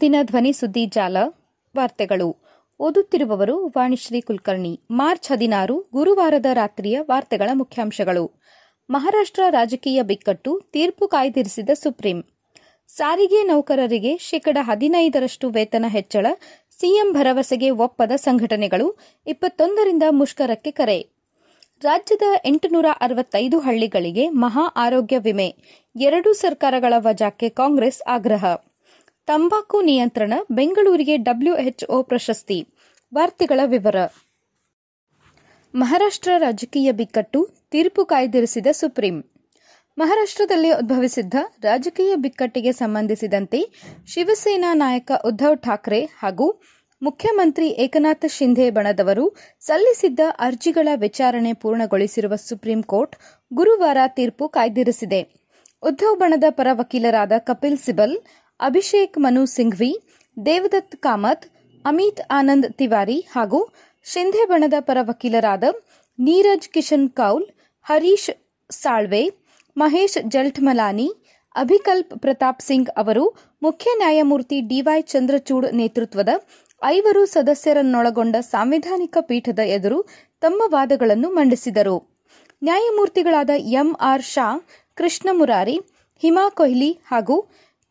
ದಿನ ಧ್ವನಿ ಸುದ್ದಿ ಜಾಲ, ವಾರ್ತೆಗಳು. ಓದುತ್ತಿರುವವರು ವಾಣಿಶ್ರೀ ಕುಲಕರ್ಣಿ. ಮಾರ್ಚ್ ಹದಿನಾರು, ಗುರುವಾರದ ರಾತ್ರಿಯ ವಾರ್ತೆಗಳ ಮುಖ್ಯಾಂಶಗಳು. ಮಹಾರಾಷ್ಟ್ರ ರಾಜಕೀಯ ಬಿಕ್ಕಟ್ಟು, ತೀರ್ಪು ಕಾಯ್ದಿರಿಸಿದ ಸುಪ್ರೀಂ. ಸಾರಿಗೆ ನೌಕರರಿಗೆ ಶೇಕಡ ಹದಿನೈದರಷ್ಟು ವೇತನ ಹೆಚ್ಚಳ, ಸಿಎಂ ಭರವಸೆಗೆ ಒಪ್ಪದ ಸಂಘಟನೆಗಳು, ಇಪ್ಪತ್ತೊಂದರಿಂದ ಮುಷ್ಕರಕ್ಕೆ ಕರೆ. ರಾಜ್ಯದ ಎಂಟುನೂರ ಅರವತ್ತೈದು ಹಳ್ಳಿಗಳಿಗೆ ಮಹಾ ಆರೋಗ್ಯ ವಿಮೆ. ಎರಡೂ ಸರ್ಕಾರಗಳ ವಜಾಕ್ಕೆ ಕಾಂಗ್ರೆಸ್ ಆಗ್ರಹ. ತಂಬಾಕು ನಿಯಂತ್ರಣ, ಬೆಂಗಳೂರಿಗೆ ಡಬ್ಲ್ಯೂಎಚ್ಒ ಪ್ರಶಸ್ತಿ. ವಾರ್ತೆಗಳ ವಿವರ. ಮಹಾರಾಷ್ಟ್ರ ರಾಜಕೀಯ ಬಿಕ್ಕಟ್ಟು, ತೀರ್ಪು ಕಾಯ್ದಿರಿಸಿದ ಸುಪ್ರೀಂ. ಮಹಾರಾಷ್ಟ್ರದಲ್ಲಿ ಉದ್ಭವಿಸಿದ್ದ ರಾಜಕೀಯ ಬಿಕ್ಕಟ್ಟಿಗೆ ಸಂಬಂಧಿಸಿದಂತೆ ಶಿವಸೇನಾ ನಾಯಕ ಉದ್ಧವ್ ಠಾಕ್ರೆ ಹಾಗೂ ಮುಖ್ಯಮಂತ್ರಿ ಏಕನಾಥ ಶಿಂಧೆ ಬಣದವರು ಸಲ್ಲಿಸಿದ್ದ ಅರ್ಜಿಗಳ ವಿಚಾರಣೆ ಪೂರ್ಣಗೊಳಿಸಿರುವ ಸುಪ್ರೀಂ ಕೋರ್ಟ್ ಗುರುವಾರ ತೀರ್ಪು ಕಾಯ್ದಿರಿಸಿದೆ. ಉದ್ಧವ್ ಬಣದ ಪರ ವಕೀಲರಾದ ಕಪಿಲ್ ಸಿಬಲ್ ಅಭಿಷೇಕ್ ಮನು ಸಿಂಘ್ವಿ, ದೇವದತ್ ಕಾಮತ್, ಅಮಿತ್ ಆನಂದ್ ತಿವಾರಿ ಹಾಗೂ ಶಿಂಧೆ ಬಣದ ಪರ ವಕೀಲರಾದ ನೀರಜ್ ಕಿಶನ್ ಕೌಲ್, ಹರೀಶ್ ಸಾಳ್ವೆ, ಮಹೇಶ್ ಜಲ್ಠ್ಮಲಾನಿ ಅಭಿಕಲ್ಪ್ ಪ್ರತಾಪ್ ಸಿಂಗ್ ಅವರು ಮುಖ್ಯ ನ್ಯಾಯಮೂರ್ತಿ ಡಿವೈ ಚಂದ್ರಚೂಡ್ ನೇತೃತ್ವದ ಐವರು ಸದಸ್ಯರನ್ನೊಳಗೊಂಡ ಸಾಂವಿಧಾನಿಕ ಪೀಠದ ಎದುರು ತಮ್ಮ ವಾದಗಳನ್ನು ಮಂಡಿಸಿದರು. ನ್ಯಾಯಮೂರ್ತಿಗಳಾದ ಎಂಆರ್ ಶಾ, ಕೃಷ್ಣ ಮುರಾರಿ, ಹಿಮಾ ಕೊಹ್ಲಿ ಹಾಗೂ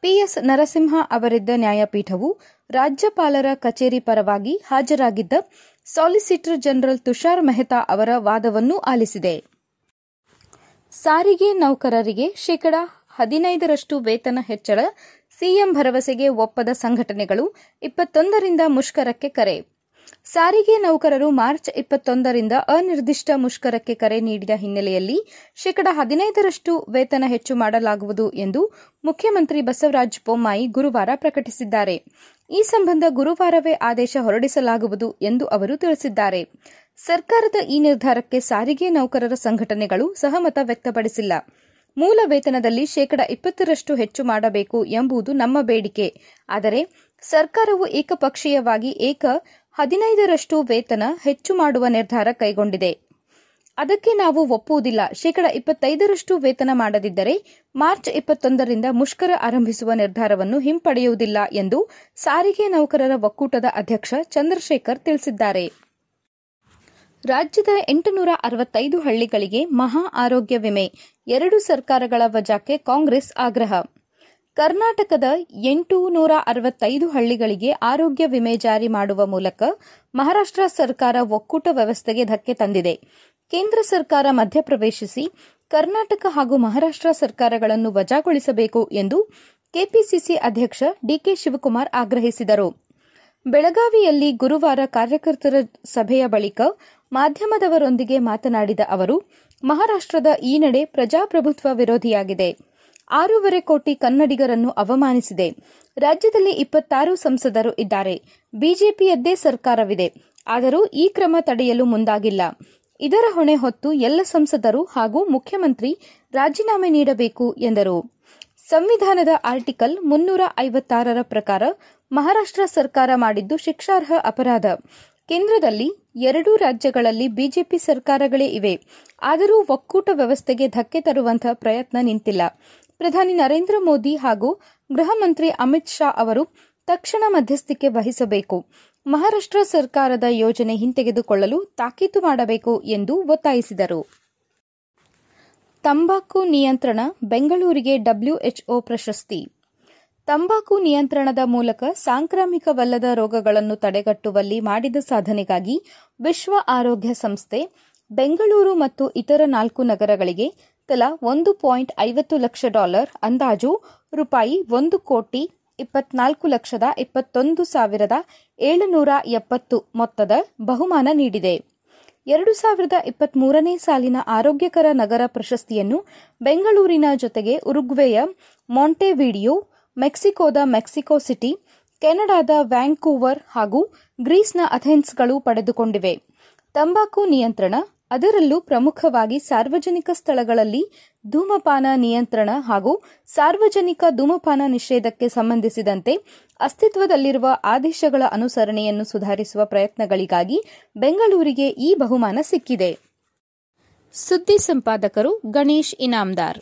ಪಿಎಸ್ ನರಸಿಂಹ ಅವರಿದ್ದ ನ್ಯಾಯಪೀಠವು ರಾಜ್ಯಪಾಲರ ಕಚೇರಿ ಪರವಾಗಿ ಹಾಜರಾಗಿದ್ದ ಸಾಲಿಸಿಟರ್ ಜನರಲ್ ತುಷಾರ್ ಮೆಹ್ತಾ ಅವರ ವಾದವನ್ನು ಆಲಿಸಿದೆ. ಸಾರಿಗೆ ನೌಕರರಿಗೆ ಶೇಕಡಾ ಹದಿನೈದರಷ್ಟು ವೇತನ ಹೆಚ್ಚಳ, ಸಿಎಂ ಭರವಸೆಗೆ ಒಪ್ಪದ ಸಂಘಟನೆಗಳು ಇಪ್ಪತ್ತೊಂದರಿಂದ ಮುಷ್ಕರಕ್ಕೆ ಕರೆ. ಸಾರಿಗೆ ನೌಕರರು ಮಾರ್ಚ್ ಇಪ್ಪತ್ತೊಂದರಿಂದ ಅನಿರ್ದಿಷ್ಟ ಮುಷ್ಕರಕ್ಕೆ ಕರೆ ನೀಡಿದ ಹಿನ್ನೆಲೆಯಲ್ಲಿ ಶೇಕಡ ಹದಿನೈದರಷ್ಟು ವೇತನ ಹೆಚ್ಚು ಮಾಡಲಾಗುವುದು ಎಂದು ಮುಖ್ಯಮಂತ್ರಿ ಬಸವರಾಜ ಬೊಮ್ಮಾಯಿ ಗುರುವಾರ ಪ್ರಕಟಿಸಿದ್ದಾರೆ. ಈ ಸಂಬಂಧ ಗುರುವಾರವೇ ಆದೇಶ ಹೊರಡಿಸಲಾಗುವುದು ಎಂದು ಅವರು ತಿಳಿಸಿದ್ದಾರೆ. ಸರ್ಕಾರದ ಈ ನಿರ್ಧಾರಕ್ಕೆ ಸಾರಿಗೆ ನೌಕರರ ಸಂಘಟನೆಗಳು ಸಹಮತ ವ್ಯಕ್ತಪಡಿಸಿಲ್ಲ. ಮೂಲ ವೇತನದಲ್ಲಿ ಶೇಕಡ ಇಪ್ಪತ್ತರಷ್ಟು ಹೆಚ್ಚು ಮಾಡಬೇಕು ಎಂಬುದು ನಮ್ಮ ಬೇಡಿಕೆ. ಆದರೆ ಸರ್ಕಾರವು ಏಕಪಕ್ಷೀಯವಾಗಿ ಏಕ ಹದಿನೈದರಷ್ಟು ವೇತನ ಹೆಚ್ಚು ಮಾಡುವ ನಿರ್ಧಾರ ಕೈಗೊಂಡಿದೆ. ಅದಕ್ಕೆ ನಾವು ಒಪ್ಪುವುದಿಲ್ಲ. ಶೇಕಡ ಇಪ್ಪತ್ತೈದರಷ್ಟು ವೇತನ ಮಾಡದಿದ್ದರೆ ಮಾರ್ಚ್ ಇಪ್ಪತ್ತೊಂದರಿಂದ ಮುಷ್ಕರ ಆರಂಭಿಸುವ ನಿರ್ಧಾರವನ್ನು ಹಿಂಪಡೆಯುವುದಿಲ್ಲ ಎಂದು ಸಾರಿಗೆ ನೌಕರರ ಒಕ್ಕೂಟದ ಅಧ್ಯಕ್ಷ ಚಂದ್ರಶೇಖರ್ ತಿಳಿಸಿದ್ದಾರೆ. ರಾಜ್ಯದ ಎಂಟುನೂರ ಅರವತ್ತೈದು ಹಳ್ಳಿಗಳಿಗೆ ಮಹಾ ಆರೋಗ್ಯ ವಿಮೆ, ಎರಡು ಸರ್ಕಾರಗಳ ವಜಾಕ್ಕೆ ಕಾಂಗ್ರೆಸ್ ಆಗ್ರಹ. ಕರ್ನಾಟಕದ ಎಂಟು ನೂರ ಅರವತ್ತೈದು ಹಳ್ಳಿಗಳಿಗೆ ಆರೋಗ್ಯ ವಿಮೆ ಜಾರಿ ಮಾಡುವ ಮೂಲಕ ಮಹಾರಾಷ್ಟ್ರ ಸರ್ಕಾರ ಒಕ್ಕೂಟ ವ್ಯವಸ್ಥೆಗೆ ಧಕ್ಕೆ ತಂದಿದೆ. ಕೇಂದ್ರ ಸರ್ಕಾರ ಮಧ್ಯಪ್ರವೇಶಿಸಿ ಕರ್ನಾಟಕ ಹಾಗೂ ಮಹಾರಾಷ್ಟ್ರ ಸರ್ಕಾರಗಳನ್ನು ವಜಾಗೊಳಿಸಬೇಕು ಎಂದು ಕೆಪಿಸಿಸಿ ಅಧ್ಯಕ್ಷ ಡಿಕೆ ಶಿವಕುಮಾರ್ ಆಗ್ರಹಿಸಿದರು. ಬೆಳಗಾವಿಯಲ್ಲಿ ಗುರುವಾರ ಕಾರ್ಯಕರ್ತರ ಸಭೆಯ ಬಳಿಕ ಮಾಧ್ಯಮದವರೊಂದಿಗೆ ಮಾತನಾಡಿದ ಅವರು, ಮಹಾರಾಷ್ಟ್ರದ ಈ ನಡೆ ಪ್ರಜಾಪ್ರಭುತ್ವ ವಿರೋಧಿಯಾಗಿದೆ. ಆರೂವರೆ ಕೋಟಿ ಕನ್ನಡಿಗರನ್ನು ಅವಮಾನಿಸಿದೆ. ರಾಜ್ಯದಲ್ಲಿ ಇಪ್ಪತ್ತಾರು ಸಂಸದರು ಇದ್ದಾರೆ. ಬಿಜೆಪಿಯದ್ದೇ ಸರ್ಕಾರವಿದೆ. ಆದರೂ ಈ ಕ್ರಮ ತಡೆಯಲು ಮುಂದಾಗಿಲ್ಲ. ಇದರ ಹೊಣೆ ಹೊತ್ತು ಎಲ್ಲ ಸಂಸದರು ಹಾಗೂ ಮುಖ್ಯಮಂತ್ರಿ ರಾಜೀನಾಮೆ ನೀಡಬೇಕು ಎಂದರು. ಸಂವಿಧಾನದ ಆರ್ಟಿಕಲ್ ಮುನ್ನೂರ ಐವತ್ತಾರರ ಪ್ರಕಾರ ಮಹಾರಾಷ್ಟ್ರ ಸರ್ಕಾರ ಮಾಡಿದ್ದು ಶಿಕ್ಷಾರ್ಹ ಅಪರಾಧ. ಕೇಂದ್ರದಲ್ಲಿ ಎರಡೂ ರಾಜ್ಯಗಳಲ್ಲಿ ಬಿಜೆಪಿ ಸರ್ಕಾರಗಳೇ ಇವೆ. ಆದರೂ ಒಕ್ಕೂಟ ವ್ಯವಸ್ಥೆಗೆ ಧಕ್ಕೆ ತರುವಂತಹ ಪ್ರಯತ್ನ ನಿಂತಿಲ್ಲ. ಪ್ರಧಾನಿ ನರೇಂದ್ರ ಮೋದಿ ಹಾಗೂ ಗೃಹ ಮಂತ್ರಿ ಅಮಿತ್ ಶಾ ಅವರು ತಕ್ಷಣ ಮಧ್ಯಸ್ಥಿಕೆ ವಹಿಸಬೇಕು. ಮಹಾರಾಷ್ಟ್ರ ಸರ್ಕಾರದ ಯೋಜನೆ ಹಿಂತೆಗೆದುಕೊಳ್ಳಲು ತಾಕೀತು ಮಾಡಬೇಕು ಎಂದು ಒತ್ತಾಯಿಸಿದರು. ತಂಬಾಕು ನಿಯಂತ್ರಣ ಬೆಂಗಳೂರಿಗೆ ಡಬ್ಲ್ಯೂಎಚ್ಒ ಪ್ರಶಸ್ತಿ. ತಂಬಾಕು ನಿಯಂತ್ರಣದ ಮೂಲಕ ಸಾಂಕ್ರಾಮಿಕವಲ್ಲದ ರೋಗಗಳನ್ನು ತಡೆಗಟ್ಟುವಲ್ಲಿ ಮಾಡಿದ ಸಾಧನೆಗಾಗಿ ವಿಶ್ವ ಆರೋಗ್ಯ ಸಂಸ್ಥೆ ಬೆಂಗಳೂರು ಮತ್ತು ಇತರ ನಾಲ್ಕು ನಗರಗಳಿಗೆ ತಲಾ ಒಂದು ಪಾಯಿಂಟ್ ಐವತ್ತು ಲಕ್ಷ ಡಾಲರ್ ಅಂದಾಜು ರೂಪಾಯಿ ಒಂದು ಕೋಟಿ ಇಪ್ಪತ್ನಾಲ್ಕು ಲಕ್ಷದ ಇಪ್ಪತ್ತೊಂದು ಸಾವಿರದ ಏಳುನೂರ ಎಪ್ಪತ್ತು ಮೊತ್ತದ ಬಹುಮಾನ ನೀಡಿದೆ. ಎರಡು ಸಾವಿರದ ಇಪ್ಪತ್ಮೂರನೇ ಸಾಲಿನ ಆರೋಗ್ಯಕರ ನಗರ ಪ್ರಶಸ್ತಿಯನ್ನು ಬೆಂಗಳೂರಿನ ಜೊತೆಗೆ ಉರುಗ್ವೆಯ ಮಾಂಟೆವಿಡಿಯೋ, ಮೆಕ್ಸಿಕೋದ ಮೆಕ್ಸಿಕೋ ಸಿಟಿ, ಕೆನಡಾದ ವ್ಯಾಂಕೂವರ್ ಹಾಗೂ ಗ್ರೀಸ್ನ ಅಥೆನ್ಸ್ಗಳು ಪಡೆದುಕೊಂಡಿವೆ. ತಂಬಾಕು ನಿಯಂತ್ರಣ ಅದರಲ್ಲೂ ಪ್ರಮುಖವಾಗಿ ಸಾರ್ವಜನಿಕ ಸ್ಥಳಗಳಲ್ಲಿ ಧೂಮಪಾನ ನಿಯಂತ್ರಣ ಹಾಗೂ ಸಾರ್ವಜನಿಕ ಧೂಮಪಾನ ನಿಷೇಧಕ್ಕೆ ಸಂಬಂಧಿಸಿದಂತೆ ಅಸ್ತಿತ್ವದಲ್ಲಿರುವ ಆದೇಶಗಳ ಅನುಸರಣೆಯನ್ನು ಸುಧಾರಿಸುವ ಪ್ರಯತ್ನಗಳಿಗಾಗಿ ಬೆಂಗಳೂರಿಗೆ ಈ ಬಹುಮಾನ ಸಿಕ್ಕಿದೆ. ಸುದ್ದಿ ಸಂಪಾದಕರು ಗಣೇಶ್ ಇನಾಮ್ದಾರ್.